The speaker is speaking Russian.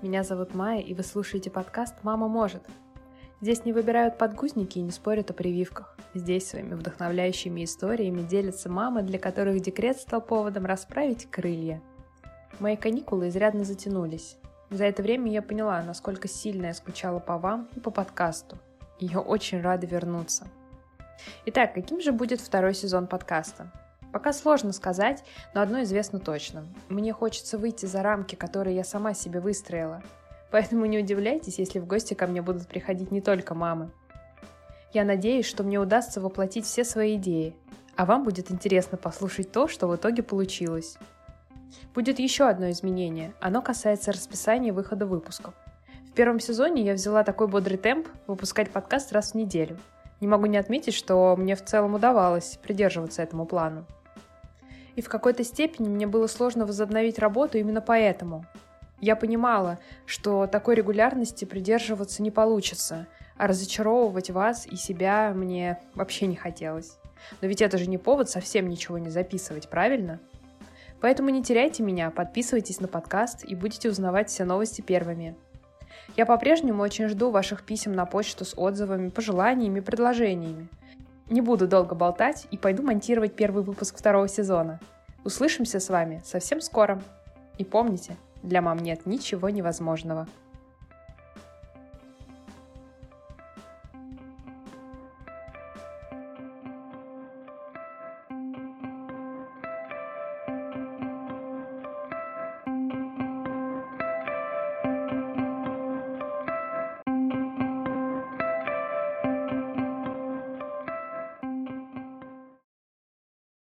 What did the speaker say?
Меня зовут Майя, и вы слушаете подкаст «Мама может». Здесь не выбирают подгузники и не спорят о прививках. Здесь своими вдохновляющими историями делятся мамы, для которых декрет стал поводом расправить крылья. Мои каникулы изрядно затянулись. За это время я поняла, насколько сильно я скучала по вам и по подкасту. И я очень рада вернуться. Итак, каким же будет второй сезон подкаста? Пока сложно сказать, но одно известно точно. Мне хочется выйти за рамки, которые я сама себе выстроила. Поэтому не удивляйтесь, если в гости ко мне будут приходить не только мамы. Я надеюсь, что мне удастся воплотить все свои идеи, а вам будет интересно послушать то, что в итоге получилось. Будет еще одно изменение. Оно касается расписания выхода выпусков. В первом сезоне я взяла такой бодрый темп выпускать подкаст раз в неделю. Не могу не отметить, что мне в целом удавалось придерживаться этому плану. И в какой-то степени мне было сложно возобновить работу именно поэтому. Я понимала, что такой регулярности придерживаться не получится, а разочаровывать вас и себя мне вообще не хотелось. Но ведь это же не повод совсем ничего не записывать, правильно? Поэтому не теряйте меня, подписывайтесь на подкаст и будете узнавать все новости первыми. Я по-прежнему очень жду ваших писем на почту с отзывами, пожеланиями, предложениями. Не буду долго болтать и пойду монтировать первый выпуск второго сезона. Услышимся с вами совсем скоро. И помните, для мам нет ничего невозможного.